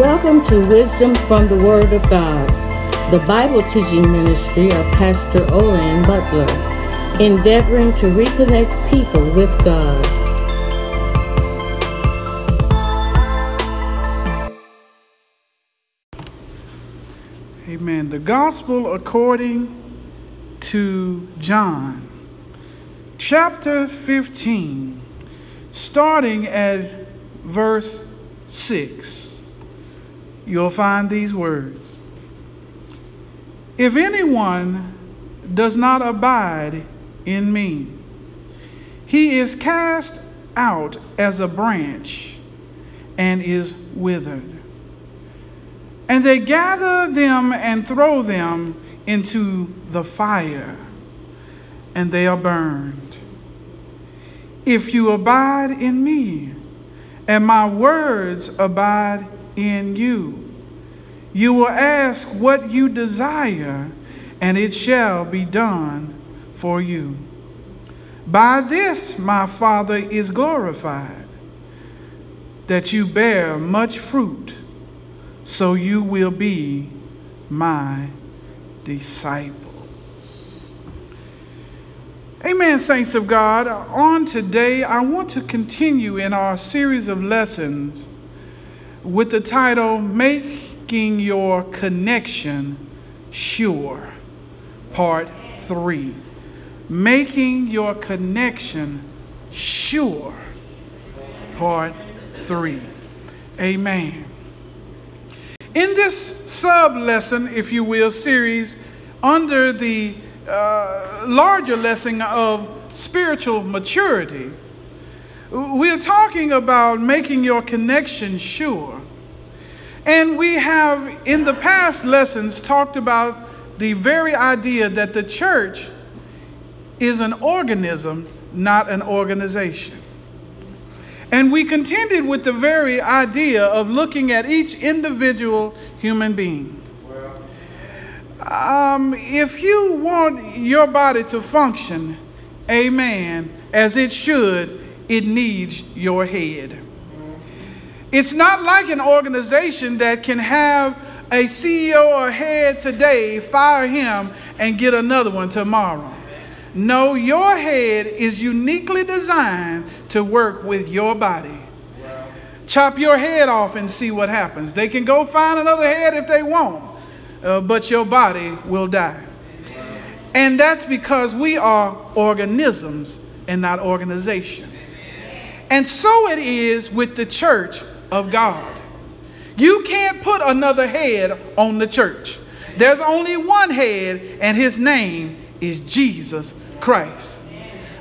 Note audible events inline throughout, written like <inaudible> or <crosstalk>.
Welcome to Wisdom from the Word of God, the Bible teaching ministry of Pastor Olan Butler, endeavoring to reconnect people with God. Amen. The Gospel according to John, chapter 15, starting at verse 6 you'll find these words If anyone does not abide in me, he is cast out as a branch and is withered. And they gather them and throw them into the fire, and they are burned. If you abide in me, and my words abide in you. You will ask what you desire, and it shall be done for you. By this my Father is glorified, that you bear much fruit, so you will be my disciples. Amen, saints of God. On today, I want to continue in our series of lessons with the title Making Your Connection Sure, Part 3. Making Your Connection Sure, Part 3. Amen. In this sub lesson, if you will, series, under the uh, larger lesson of spiritual maturity, we're talking about making your connection sure. And we have, in the past lessons, talked about the very idea that the church is an organism, not an organization. And we contended with the very idea of looking at each individual human being. Um, if you want your body to function, amen, as it should, it needs your head. It's not like an organization that can have a CEO or head today, fire him, and get another one tomorrow. No, your head is uniquely designed to work with your body. Chop your head off and see what happens. They can go find another head if they want, uh, but your body will die. And that's because we are organisms and not organizations. And so it is with the church of God. You can't put another head on the church. There's only one head, and his name is Jesus Christ.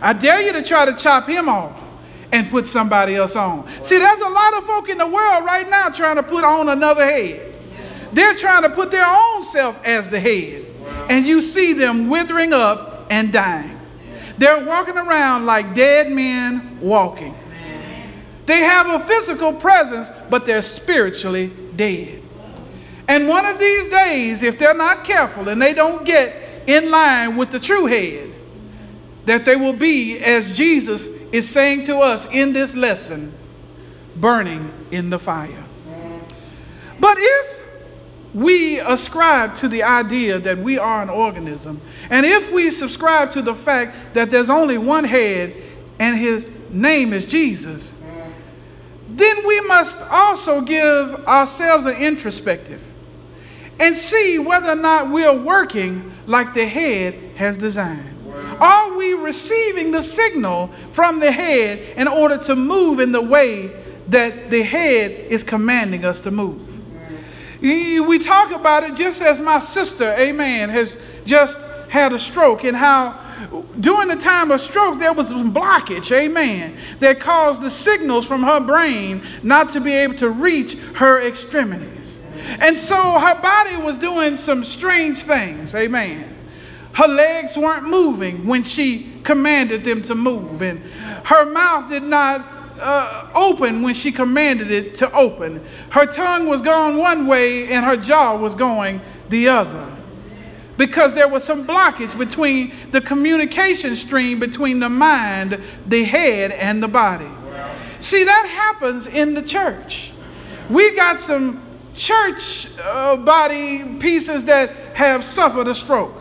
I dare you to try to chop him off and put somebody else on. See, there's a lot of folk in the world right now trying to put on another head. They're trying to put their own self as the head. And you see them withering up and dying. They're walking around like dead men walking. They have a physical presence, but they're spiritually dead. And one of these days, if they're not careful and they don't get in line with the true head, that they will be, as Jesus is saying to us in this lesson, burning in the fire. But if we ascribe to the idea that we are an organism, and if we subscribe to the fact that there's only one head and his name is Jesus, then we must also give ourselves an introspective and see whether or not we are working like the head has designed. Are we receiving the signal from the head in order to move in the way that the head is commanding us to move? We talk about it just as my sister, amen, has just had a stroke and how during the time of stroke, there was some blockage, amen, that caused the signals from her brain not to be able to reach her extremities. And so her body was doing some strange things, amen. Her legs weren't moving when she commanded them to move, and her mouth did not uh, open when she commanded it to open. Her tongue was going one way, and her jaw was going the other because there was some blockage between the communication stream between the mind, the head, and the body. See, that happens in the church. We got some church uh, body pieces that have suffered a stroke.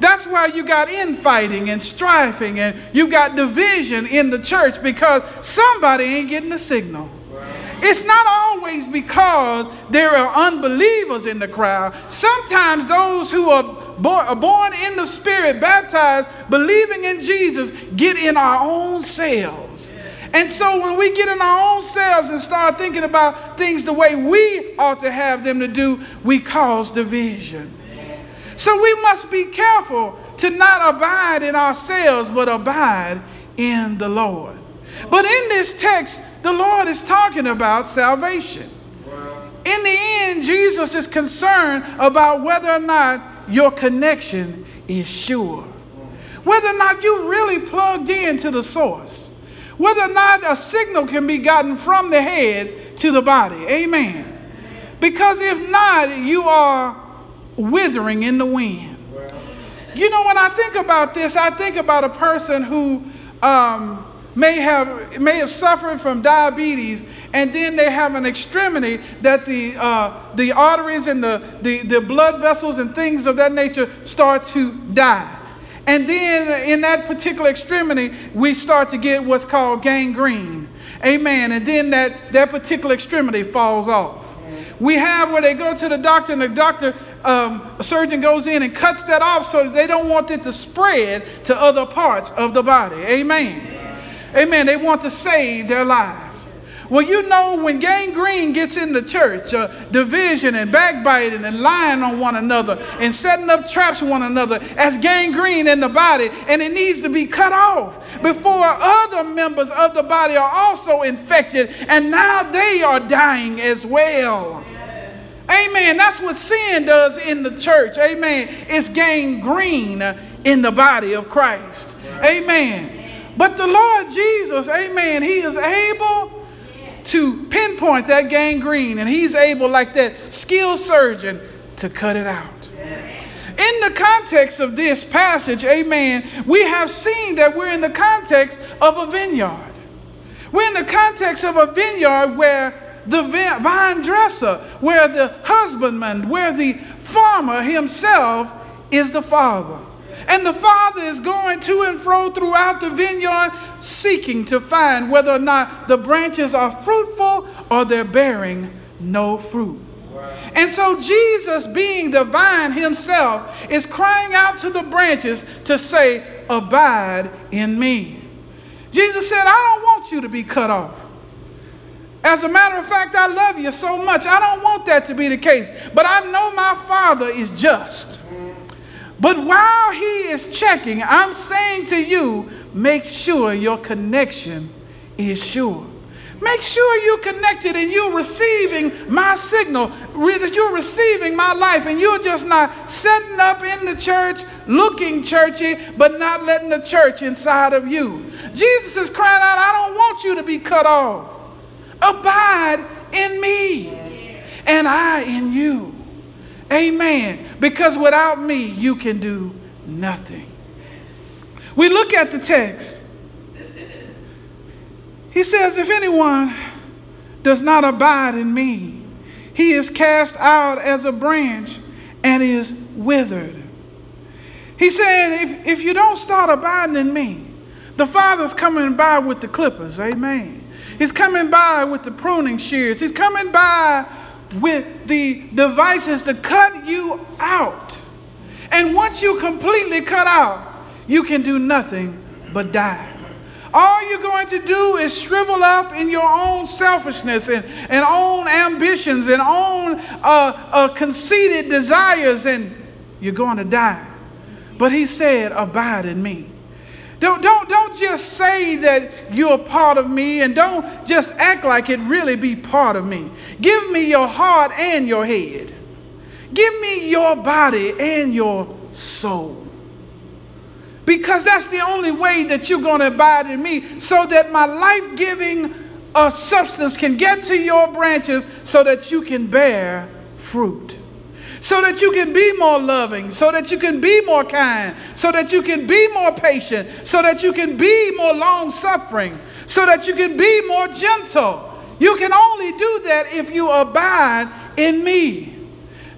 That's why you got infighting and strifing and you got division in the church because somebody ain't getting the signal. It's not always because there are unbelievers in the crowd. Sometimes those who are, born in the Spirit, baptized, believing in Jesus, get in our own selves. And so when we get in our own selves and start thinking about things the way we ought to have them to do, we cause division. So we must be careful to not abide in ourselves, but abide in the Lord. But in this text, the Lord is talking about salvation. In the end, Jesus is concerned about whether or not your connection is sure. Whether or not you really plugged into the source. Whether or not a signal can be gotten from the head to the body. Amen. Because if not, you are withering in the wind. You know, when I think about this, I think about a person who um, may have may have suffered from diabetes, and then they have an extremity that the uh, the arteries and the, the the blood vessels and things of that nature start to die. And then in that particular extremity, we start to get what's called gangrene. Amen. And then that, that particular extremity falls off. We have where they go to the doctor, and the doctor, um, a surgeon goes in and cuts that off so that they don't want it to spread to other parts of the body. Amen. Amen. They want to save their lives. Well, you know, when gangrene gets in the church, uh, division and backbiting and lying on one another and setting up traps on one another, as gangrene in the body, and it needs to be cut off before other members of the body are also infected, and now they are dying as well. Amen. That's what sin does in the church. Amen. It's gangrene in the body of Christ. Amen. But the Lord Jesus, amen, he is able to pinpoint that gangrene, and he's able, like that skilled surgeon, to cut it out. In the context of this passage, amen, we have seen that we're in the context of a vineyard. We're in the context of a vineyard where the vine dresser, where the husbandman, where the farmer himself is the father. And the father is going to and fro throughout the vineyard, seeking to find whether or not the branches are fruitful or they're bearing no fruit. And so, Jesus, being the vine himself, is crying out to the branches to say, Abide in me. Jesus said, I don't want you to be cut off. As a matter of fact, I love you so much. I don't want that to be the case. But I know my Father is just. Mm. But while he is checking, I'm saying to you, make sure your connection is sure. Make sure you're connected and you're receiving my signal, that you're receiving my life, and you're just not setting up in the church, looking churchy, but not letting the church inside of you. Jesus is crying out, I don't want you to be cut off. Abide in me, and I in you. Amen. Because without me, you can do nothing. We look at the text. He says, If anyone does not abide in me, he is cast out as a branch and is withered. He said, if, if you don't start abiding in me, the Father's coming by with the clippers, amen. He's coming by with the pruning shears. He's coming by with the devices to cut you out. And once you completely cut out, you can do nothing but die. All you're going to do is shrivel up in your own selfishness and, and own ambitions and own uh, uh, conceited desires, and you're going to die. But he said, Abide in me. Don't, don't, don't just say that you're part of me and don't just act like it really be part of me. Give me your heart and your head. Give me your body and your soul. Because that's the only way that you're going to abide in me so that my life giving uh, substance can get to your branches so that you can bear fruit so that you can be more loving, so that you can be more kind, so that you can be more patient, so that you can be more long suffering, so that you can be more gentle. You can only do that if you abide in me.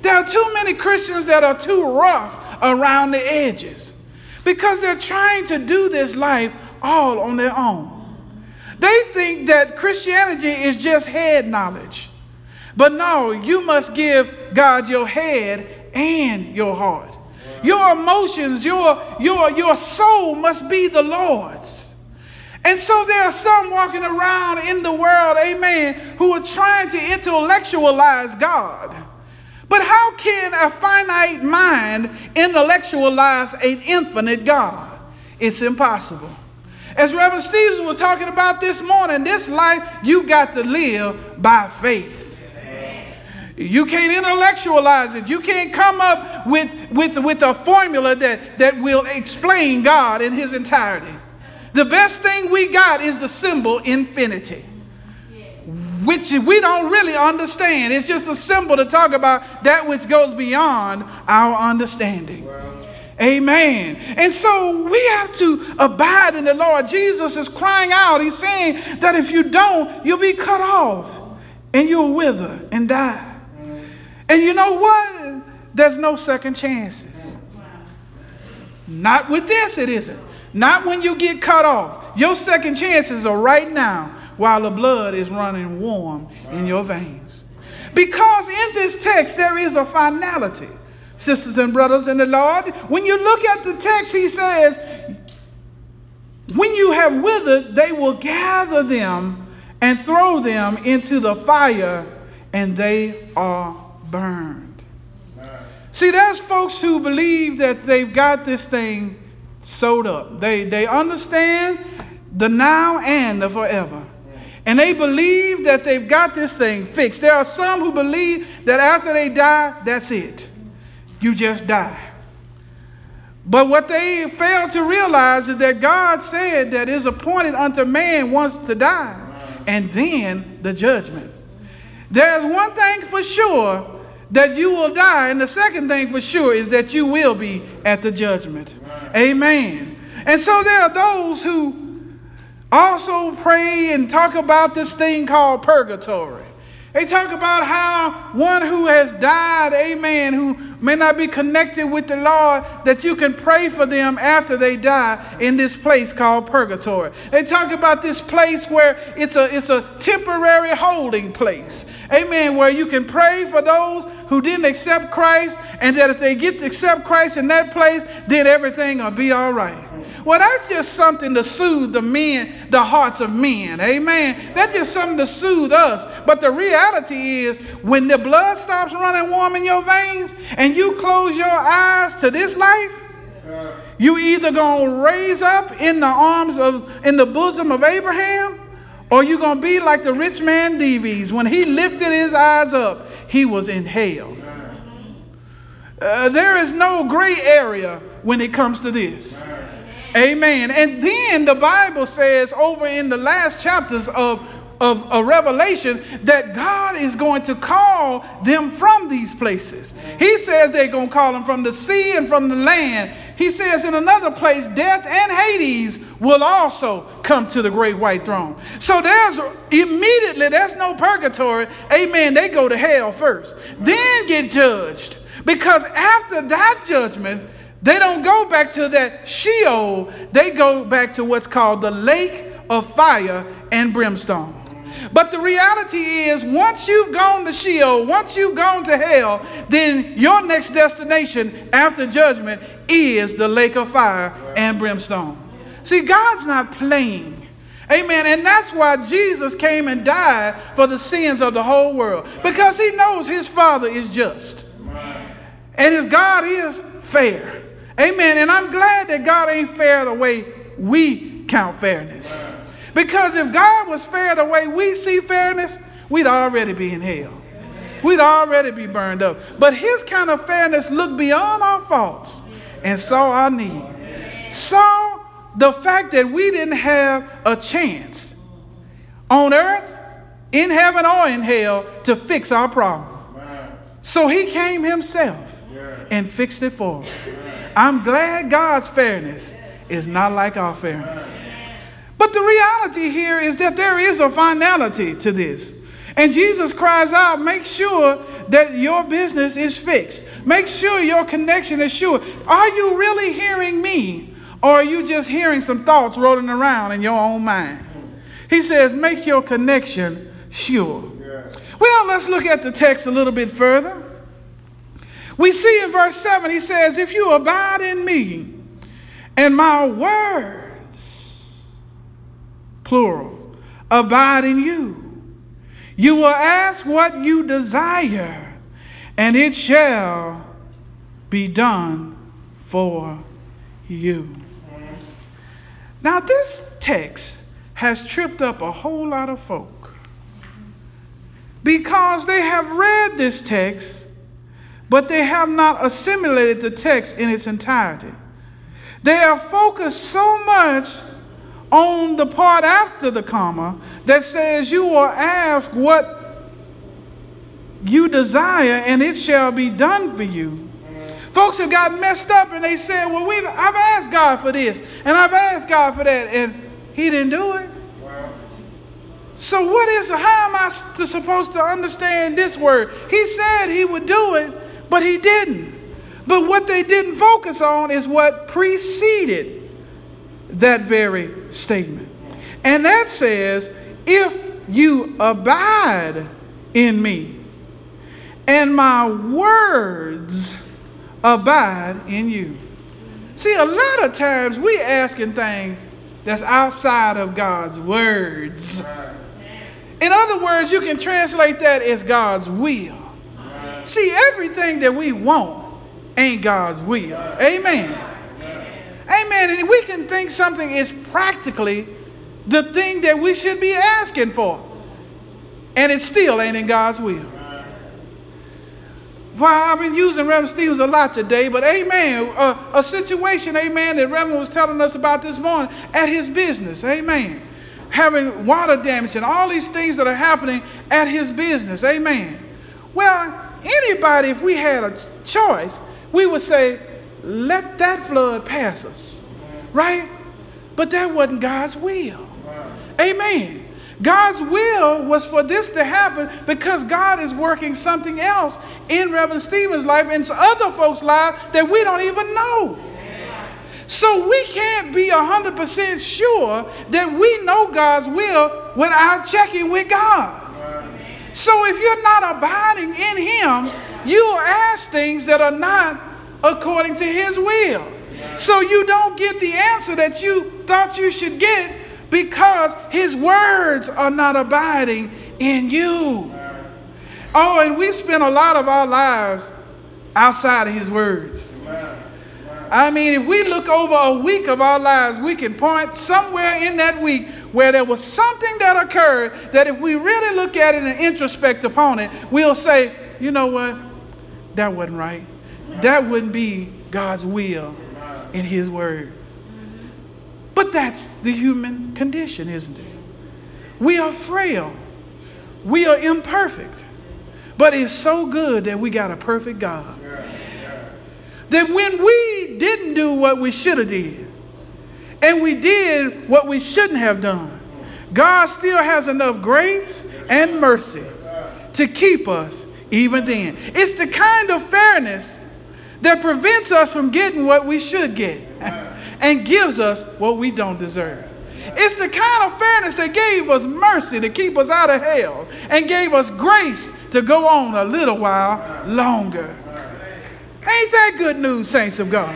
There are too many Christians that are too rough around the edges because they're trying to do this life all on their own. They think that Christianity is just head knowledge. But no, you must give God your head and your heart. Your emotions, your, your, your soul must be the Lord's. And so there are some walking around in the world, amen, who are trying to intellectualize God. But how can a finite mind intellectualize an infinite God? It's impossible. As Reverend Stevens was talking about this morning, this life you got to live by faith. You can't intellectualize it. You can't come up with, with, with a formula that, that will explain God in his entirety. The best thing we got is the symbol infinity, which we don't really understand. It's just a symbol to talk about that which goes beyond our understanding. Amen. And so we have to abide in the Lord. Jesus is crying out. He's saying that if you don't, you'll be cut off and you'll wither and die. And you know what? There's no second chances. Not with this, it isn't. Not when you get cut off. Your second chances are right now while the blood is running warm in your veins. Because in this text, there is a finality. Sisters and brothers in the Lord, when you look at the text, he says, When you have withered, they will gather them and throw them into the fire, and they are burned. See, there's folks who believe that they've got this thing sewed up. They, they understand the now and the forever. And they believe that they've got this thing fixed. There are some who believe that after they die, that's it. You just die. But what they fail to realize is that God said that is appointed unto man once to die, and then the judgment. There's one thing for sure that you will die. And the second thing for sure is that you will be at the judgment. Amen. And so there are those who also pray and talk about this thing called purgatory. They talk about how one who has died, amen, who may not be connected with the Lord, that you can pray for them after they die in this place called purgatory. They talk about this place where it's a, it's a temporary holding place, amen, where you can pray for those who didn't accept Christ, and that if they get to accept Christ in that place, then everything will be all right. Well, that's just something to soothe the men, the hearts of men. Amen. That's just something to soothe us. But the reality is, when the blood stops running warm in your veins and you close your eyes to this life, you either gonna raise up in the arms of, in the bosom of Abraham, or you're gonna be like the rich man Dives. When he lifted his eyes up, he was in hell. Uh, there is no gray area when it comes to this. Amen. And then the Bible says over in the last chapters of, of, of, Revelation that God is going to call them from these places. He says they're going to call them from the sea and from the land. He says in another place, death and Hades will also come to the great white throne. So there's immediately, there's no purgatory. Amen. They go to hell first, then get judged. Because after that judgment, they don't go back to that Sheol, they go back to what's called the lake of fire and brimstone. But the reality is, once you've gone to Sheol, once you've gone to hell, then your next destination after judgment is the lake of fire and brimstone. See, God's not playing. Amen. And that's why Jesus came and died for the sins of the whole world. Because he knows his Father is just. And his God is fair. Amen. And I'm glad that God ain't fair the way we count fairness. Because if God was fair the way we see fairness, we'd already be in hell. We'd already be burned up. But his kind of fairness looked beyond our faults and saw our need. Saw the fact that we didn't have a chance on earth, in heaven, or in hell to fix our problem. So he came himself and fixed it for us. I'm glad God's fairness is not like our fairness. But the reality here is that there is a finality to this. And Jesus cries out, make sure that your business is fixed. Make sure your connection is sure. Are you really hearing me? Or are you just hearing some thoughts rolling around in your own mind? He says, make your connection sure. Well, let's look at the text a little bit further. We see in verse 7, he says, If you abide in me and my words, plural, abide in you, you will ask what you desire, and it shall be done for you. Now, this text has tripped up a whole lot of folk because they have read this text but they have not assimilated the text in its entirety. They are focused so much on the part after the comma that says, You will ask what you desire, and it shall be done for you. Folks have got messed up and they said, Well, we've, I've asked God for this, and I've asked God for that, and He didn't do it. So, what is, how am I supposed to understand this word? He said He would do it, but he didn't. But what they didn't focus on is what preceded that very statement. And that says, if you abide in me, and my words abide in you. See, a lot of times we asking things that's outside of God's words. In other words, you can translate that as God's will. See, everything that we want ain't God's will. Amen. Amen. And we can think something is practically the thing that we should be asking for. And it still ain't in God's will. Well, I've been using Reverend Stevens a lot today, but amen. A situation, amen, that Reverend was telling us about this morning at his business. Amen. Having water damage and all these things that are happening at his business. Amen. Well, anybody, if we had a choice, we would say, let that flood pass us. Right? But that wasn't God's will. Amen. God's will was for this to happen because God is working something else in Reverend Stevens' life and other folks' lives that we don't even know. So we can't be 100% sure that we know God's will without checking with God. So if you're not abiding in Him, you'll ask things that are not according to His will. So you don't get the answer that you thought you should get because His words are not abiding in you. Oh, and we spend a lot of our lives outside of His words. I mean, if we look over a week of our lives, we can point somewhere in that week where there was something that occurred that if we really look at it and introspect upon it, we'll say, you know what? That wasn't right. That wouldn't be God's will in His Word. But that's the human condition, isn't it? We are frail, we are imperfect. But it's so good that we got a perfect God. That when we didn't do what we should have did, and we did what we shouldn't have done, God still has enough grace and mercy to keep us even then. It's the kind of fairness that prevents us from getting what we should get <laughs> and gives us what we don't deserve. It's the kind of fairness that gave us mercy to keep us out of hell and gave us grace to go on a little while longer. Ain't that good news, saints of God?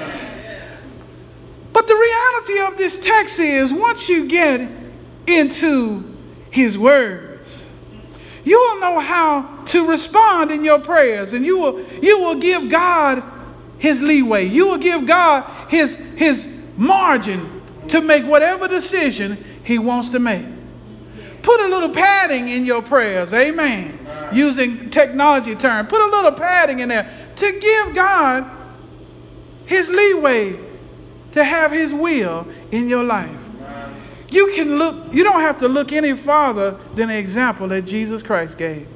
But the reality of this text is once you get into his words, you will know how to respond in your prayers and you will, you will give God his leeway. You will give God his, his margin to make whatever decision he wants to make. Put a little padding in your prayers, amen. Using technology term, put a little padding in there to give God his leeway to have his will in your life. You can look, you don't have to look any farther than the example that Jesus Christ gave.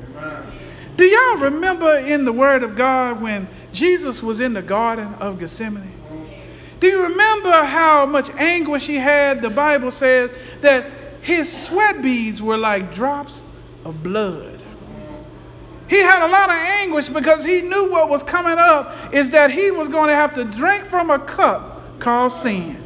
Do y'all remember in the Word of God when Jesus was in the Garden of Gethsemane? Do you remember how much anguish he had? The Bible says that his sweat beads were like drops of blood. He had a lot of anguish because he knew what was coming up is that he was going to have to drink from a cup called sin.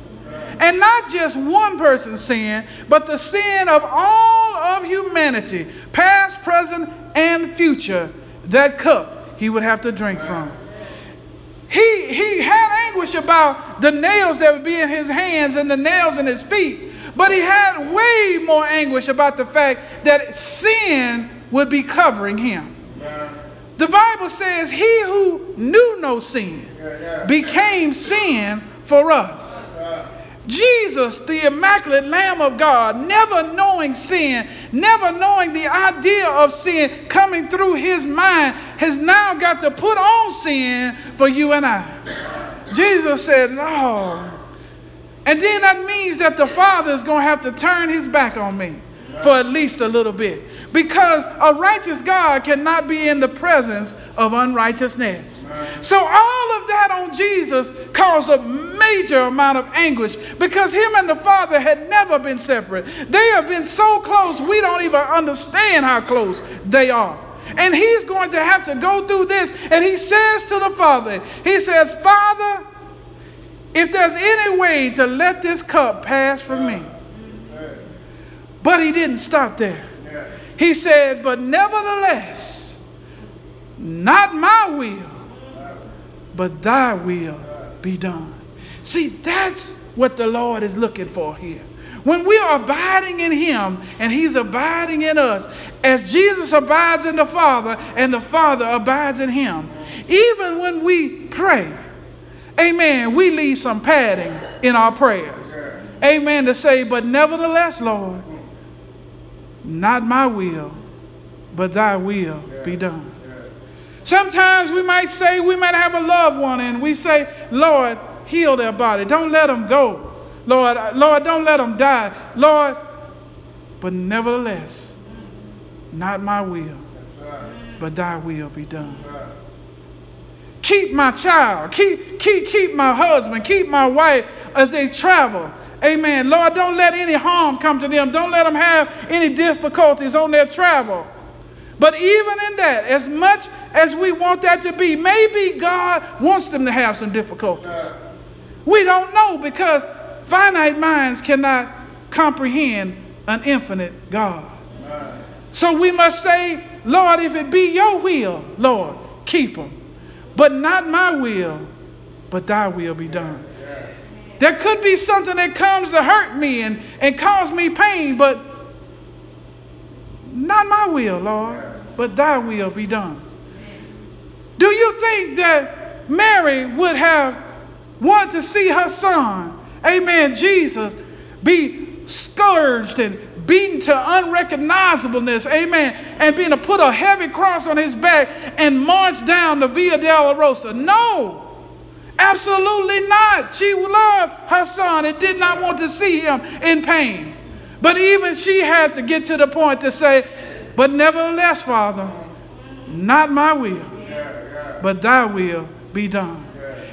And not just one person's sin, but the sin of all of humanity, past, present, and future, that cup he would have to drink from. He, he had anguish about the nails that would be in his hands and the nails in his feet, but he had way more anguish about the fact that sin would be covering him. The Bible says, He who knew no sin became sin for us. Jesus, the immaculate Lamb of God, never knowing sin, never knowing the idea of sin coming through his mind, has now got to put on sin for you and I. Jesus said, No. And then that means that the Father is going to have to turn his back on me for at least a little bit. Because a righteous God cannot be in the presence of unrighteousness. So all of that on Jesus caused a major amount of anguish because him and the Father had never been separate. They have been so close, we don't even understand how close they are. And he's going to have to go through this. And he says to the Father, He says, Father, if there's any way to let this cup pass from me. But he didn't stop there. He said, But nevertheless, not my will, but thy will be done. See, that's what the Lord is looking for here. When we are abiding in Him and He's abiding in us, as Jesus abides in the Father and the Father abides in Him, even when we pray, amen, we leave some padding in our prayers. Amen, to say, but nevertheless, Lord, not my will, but thy will be done. Sometimes we might say, we might have a loved one and we say, Lord, heal their body. Don't let them go. Lord, Lord, don't let them die. Lord, but nevertheless, not my will, but thy will be done. Keep my child, keep, keep, keep my husband, keep my wife as they travel. Amen. Lord, don't let any harm come to them. Don't let them have any difficulties on their travel. But even in that, as much as we want that to be, maybe God wants them to have some difficulties. We don't know because finite minds cannot comprehend an infinite God. So we must say, Lord, if it be your will, Lord, keep them. But not my will, but thy will be done. There could be something that comes to hurt me and, and cause me pain, but not my will, Lord, but thy will be done. Do you think that Mary would have wanted to see her son, amen, Jesus, be scourged and beaten to unrecognizableness, amen, and being to put a heavy cross on his back and march down the Via Dolorosa? No. Absolutely not. She loved her son and did not want to see him in pain. But even she had to get to the point to say, But nevertheless, Father, not my will, but thy will be done.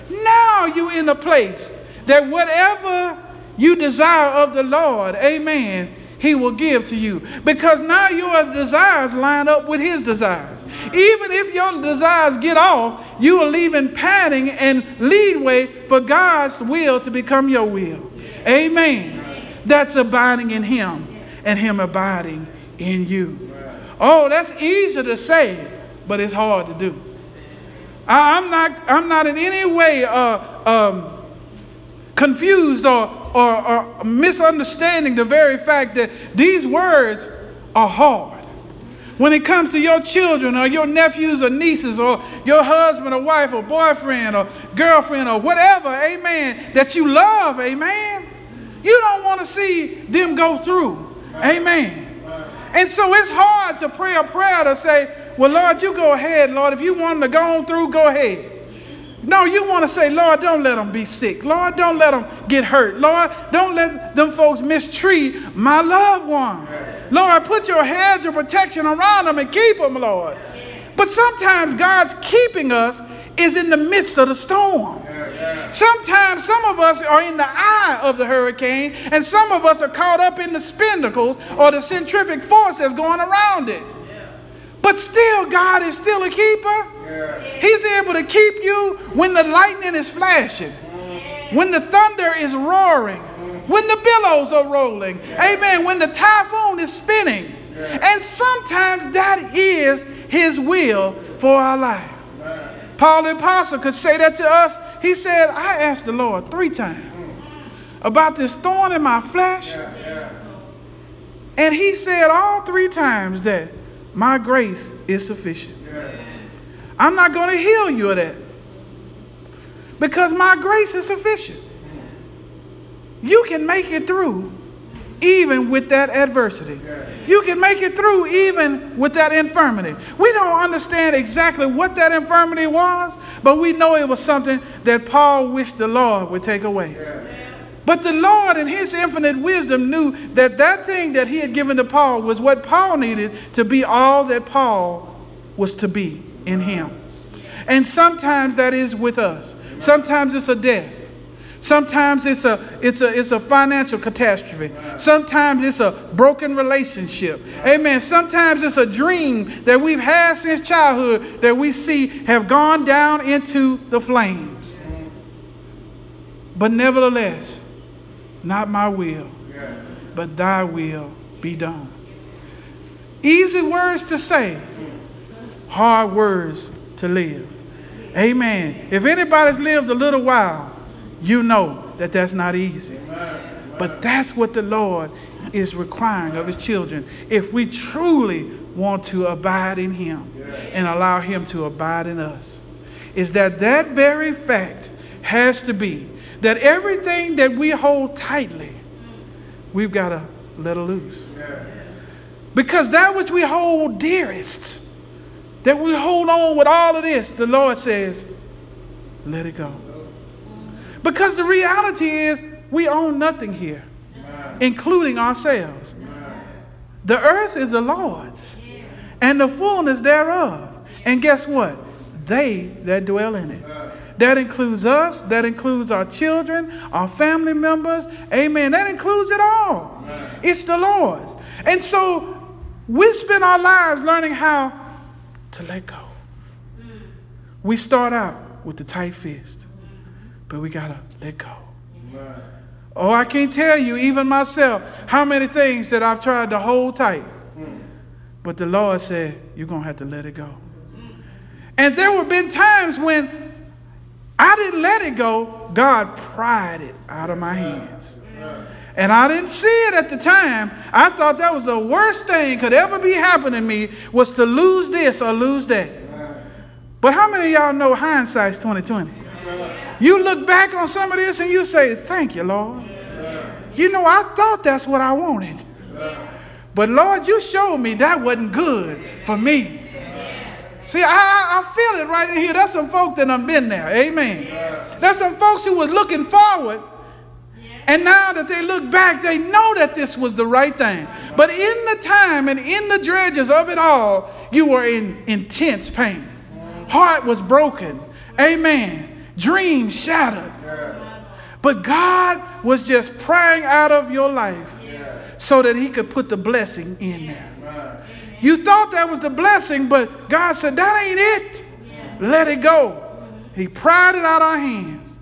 Now you're in a place that whatever you desire of the Lord, amen, he will give to you. Because now your desires line up with his desires. Even if your desires get off, you are leaving padding and leadway for God's will to become your will. Amen. That's abiding in him and him abiding in you. Oh, that's easy to say, but it's hard to do. I'm not, I'm not in any way uh, um, confused or, or, or misunderstanding the very fact that these words are hard. When it comes to your children or your nephews or nieces or your husband or wife or boyfriend or girlfriend or whatever, amen, that you love, amen, you don't want to see them go through, amen. And so it's hard to pray a prayer to say, well, Lord, you go ahead, Lord. If you want them to go on through, go ahead. No, you want to say, Lord, don't let them be sick. Lord, don't let them get hurt. Lord, don't let them folks mistreat my loved one. Lord, put your hands of protection around them and keep them, Lord. But sometimes God's keeping us is in the midst of the storm. Sometimes some of us are in the eye of the hurricane, and some of us are caught up in the spindles or the centrifugal force that's going around it. But still, God is still a keeper. He's able to keep you when the lightning is flashing, when the thunder is roaring, when the billows are rolling. Amen. When the typhoon is spinning. And sometimes that is His will for our life. Paul the Apostle could say that to us. He said, I asked the Lord three times about this thorn in my flesh. And he said all three times that my grace is sufficient. I'm not going to heal you of that because my grace is sufficient. You can make it through even with that adversity. You can make it through even with that infirmity. We don't understand exactly what that infirmity was, but we know it was something that Paul wished the Lord would take away. But the Lord, in His infinite wisdom, knew that that thing that He had given to Paul was what Paul needed to be all that Paul was to be in Him. And sometimes that is with us. Sometimes it's a death. Sometimes it's a, it's, a, it's a financial catastrophe. Sometimes it's a broken relationship. Amen. Sometimes it's a dream that we've had since childhood that we see have gone down into the flames. But nevertheless, not my will, but thy will be done. Easy words to say, hard words to live. Amen. If anybody's lived a little while, you know that that's not easy. But that's what the Lord is requiring of his children. If we truly want to abide in him and allow him to abide in us, is that that very fact has to be that everything that we hold tightly, we've got to let it loose. Because that which we hold dearest, that we hold on with all of this, the Lord says, let it go. Because the reality is, we own nothing here, including ourselves. The earth is the Lord's, and the fullness thereof. And guess what? They that dwell in it. That includes us, that includes our children, our family members. Amen. That includes it all. It's the Lord's. And so we spend our lives learning how to let go. We start out with the tight fist, but we got to let go. Oh, I can't tell you, even myself, how many things that I've tried to hold tight. But the Lord said, You're going to have to let it go. And there have been times when I didn't let it go, God pried it out of my hands. And I didn't see it at the time. I thought that was the worst thing could ever be happening to me was to lose this or lose that. But how many of y'all know hindsight's 2020? You look back on some of this and you say, Thank you, Lord. You know, I thought that's what I wanted. But Lord, you showed me that wasn't good for me. See, I, I feel it right in here. There's some folks that have been there. Amen. There's some folks who was looking forward. And now that they look back, they know that this was the right thing. But in the time and in the dredges of it all, you were in intense pain. Heart was broken. Amen. Dreams shattered. But God was just prying out of your life so that He could put the blessing in there. You thought that was the blessing, but God said, That ain't it. Let it go. He pried it out our hands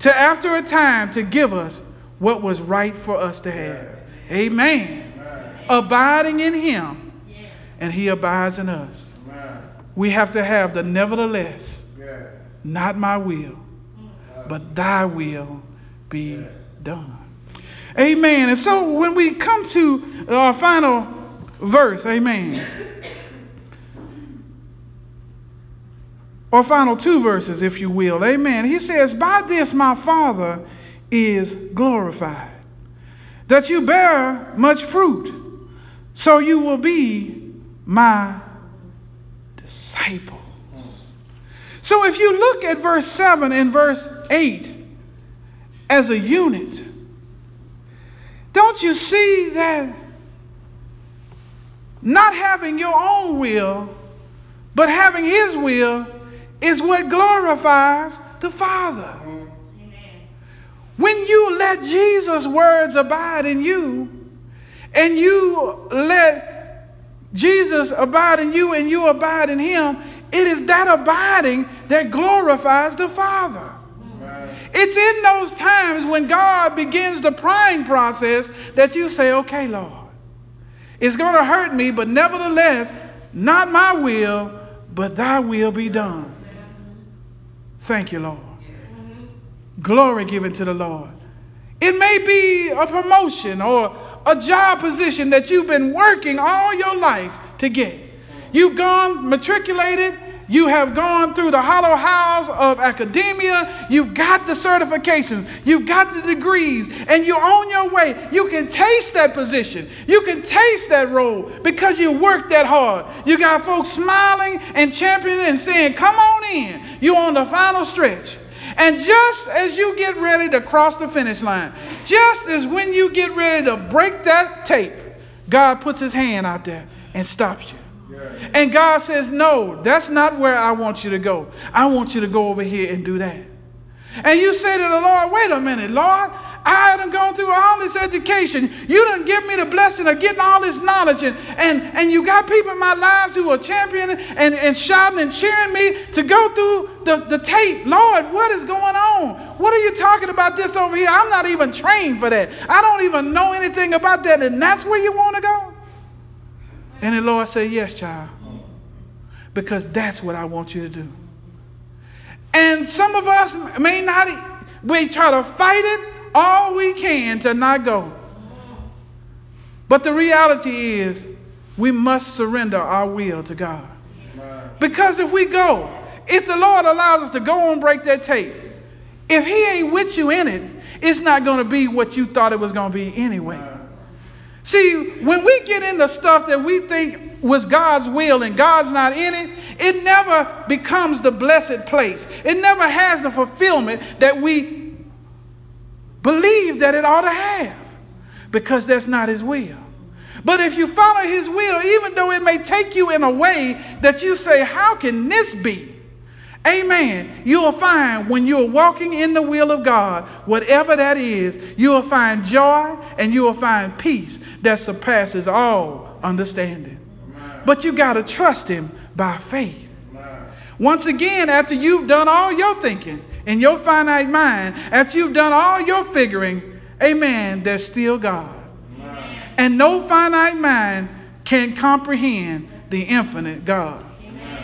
to, after a time, to give us what was right for us to have. Amen. Abiding in Him, and He abides in us. We have to have the nevertheless, not my will, but thy will be done. Amen. And so when we come to our final verse, amen. Or final two verses, if you will. Amen. He says, By this my Father is glorified, that you bear much fruit, so you will be my disciples. So if you look at verse 7 and verse 8 as a unit, don't you see that not having your own will, but having His will is what glorifies the Father? When you let Jesus' words abide in you, and you let Jesus abide in you and you abide in him, it is that abiding that glorifies the Father. It's in those times when God begins the prying process that you say, okay, Lord, it's going to hurt me, but nevertheless, not my will, but thy will be done. Thank you, Lord. Glory given to the Lord. It may be a promotion or a job position that you've been working all your life to get. You've gone matriculated, you have gone through the hollow house of academia. You've got the certifications. You've got the degrees. And you're on your way. You can taste that position. You can taste that role because you worked that hard. You got folks smiling and championing and saying, Come on in. You're on the final stretch. And just as you get ready to cross the finish line, just as when you get ready to break that tape, God puts his hand out there and stops you. And God says, No, that's not where I want you to go. I want you to go over here and do that. And you say to the Lord, Wait a minute, Lord, I haven't gone through all this education. You didn't give me the blessing of getting all this knowledge. And, and, and you got people in my lives who are championing and, and shouting and cheering me to go through the, the tape. Lord, what is going on? What are you talking about this over here? I'm not even trained for that. I don't even know anything about that. And that's where you want to go? And the Lord said, Yes, child, because that's what I want you to do. And some of us may not, we try to fight it all we can to not go. But the reality is, we must surrender our will to God. Because if we go, if the Lord allows us to go and break that tape, if He ain't with you in it, it's not going to be what you thought it was going to be anyway. See, when we get into stuff that we think was God's will and God's not in it, it never becomes the blessed place. It never has the fulfillment that we believe that it ought to have because that's not His will. But if you follow His will, even though it may take you in a way that you say, How can this be? Amen. You will find when you're walking in the will of God, whatever that is, you will find joy and you will find peace that surpasses all understanding. But you got to trust Him by faith. Once again, after you've done all your thinking in your finite mind, after you've done all your figuring, amen, there's still God. And no finite mind can comprehend the infinite God.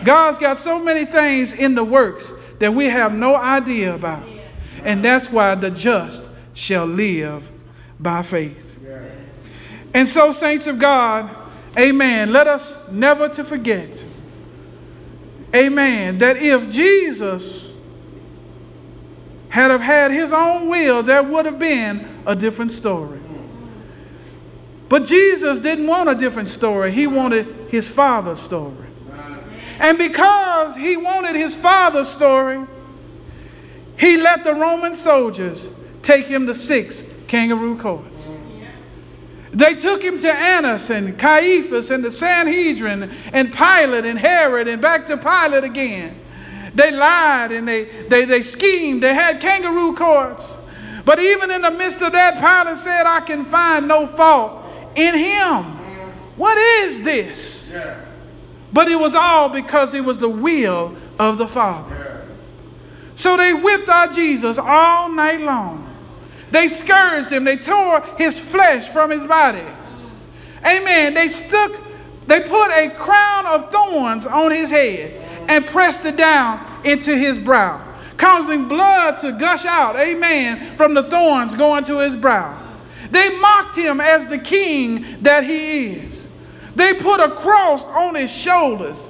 God's got so many things in the works that we have no idea about. And that's why the just shall live by faith. And so, saints of God, amen, let us never to forget, amen, that if Jesus had have had his own will, there would have been a different story. But Jesus didn't want a different story. He wanted his father's story. And because he wanted his father's story, he let the Roman soldiers take him to six kangaroo courts. They took him to Annas and Caiaphas and the Sanhedrin and Pilate and Herod and back to Pilate again. They lied and they, they, they schemed. They had kangaroo courts. But even in the midst of that, Pilate said, I can find no fault in him. What is this? Yeah. But it was all because it was the will of the Father. So they whipped our Jesus all night long. They scourged him. They tore his flesh from his body. Amen. They stuck, they put a crown of thorns on his head and pressed it down into his brow, causing blood to gush out, amen, from the thorns going to his brow. They mocked him as the king that he is. They put a cross on his shoulders,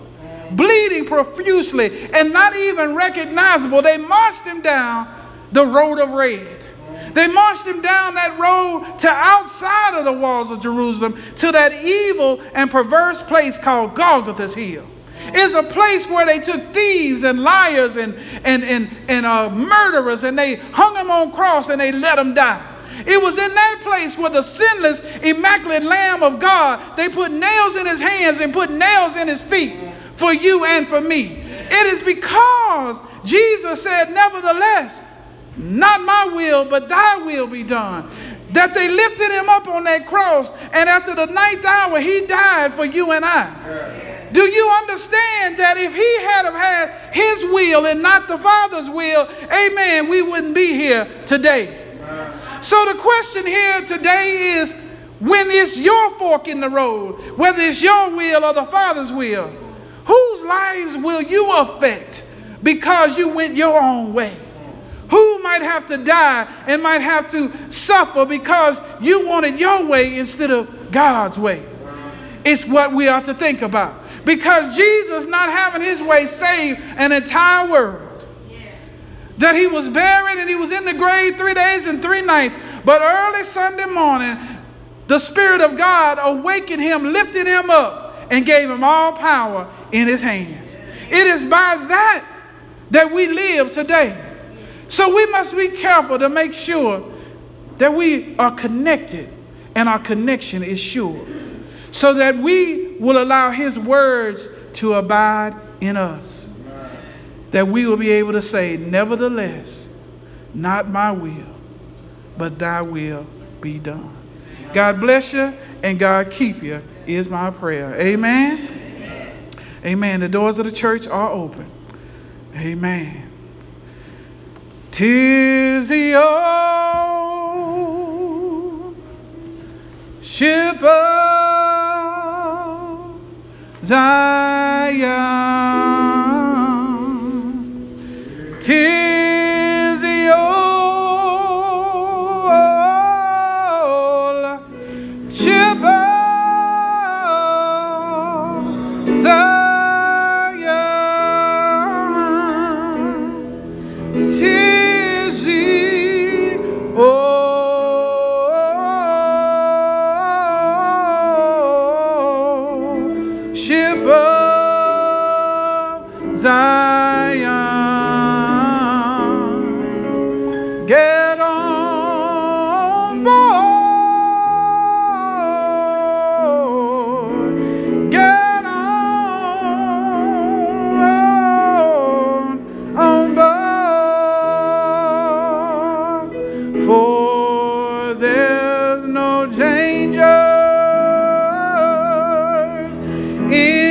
bleeding profusely and not even recognizable. They marched him down the road of red. They marched him down that road to outside of the walls of Jerusalem to that evil and perverse place called Golgotha's Hill. It's a place where they took thieves and liars and, and, and, and uh, murderers and they hung them on cross and they let them die. It was in that place where the sinless, immaculate Lamb of God, they put nails in his hands and put nails in his feet for you and for me. It is because Jesus said, Nevertheless, not my will, but thy will be done. that they lifted him up on that cross, and after the ninth hour, he died for you and I. Do you understand that if he had have had his will and not the Father's will, amen, we wouldn't be here today. So the question here today is when it's your fork in the road, whether it's your will or the Father's will, whose lives will you affect because you went your own way? Who might have to die and might have to suffer because you wanted your way instead of God's way? It's what we are to think about. Because Jesus, not having his way, saved an entire world. That he was buried and he was in the grave three days and three nights. But early Sunday morning, the Spirit of God awakened him, lifted him up, and gave him all power in his hands. It is by that that we live today. So we must be careful to make sure that we are connected and our connection is sure. So that we will allow His words to abide in us. That we will be able to say, Nevertheless, not my will, but thy will be done. God bless you and God keep you, is my prayer. Amen. Amen. Amen. The doors of the church are open. Amen. Tis the old ship of Zion. There's no dangers in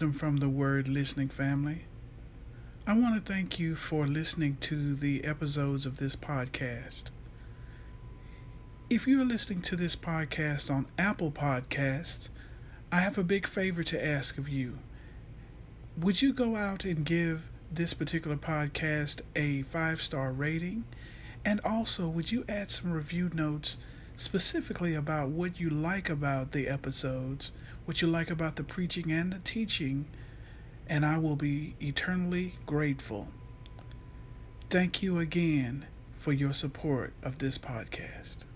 Wisdom from the Word listening family. I want to thank you for listening to the episodes of this podcast. If you're listening to this podcast on Apple Podcasts, I have a big favor to ask of you. Would you go out and give this particular podcast a five star rating? And also, would you add some review notes specifically about what you like about the episodes, what you like about the preaching and the teaching? And I will be eternally grateful. Thank you again for your support of this podcast.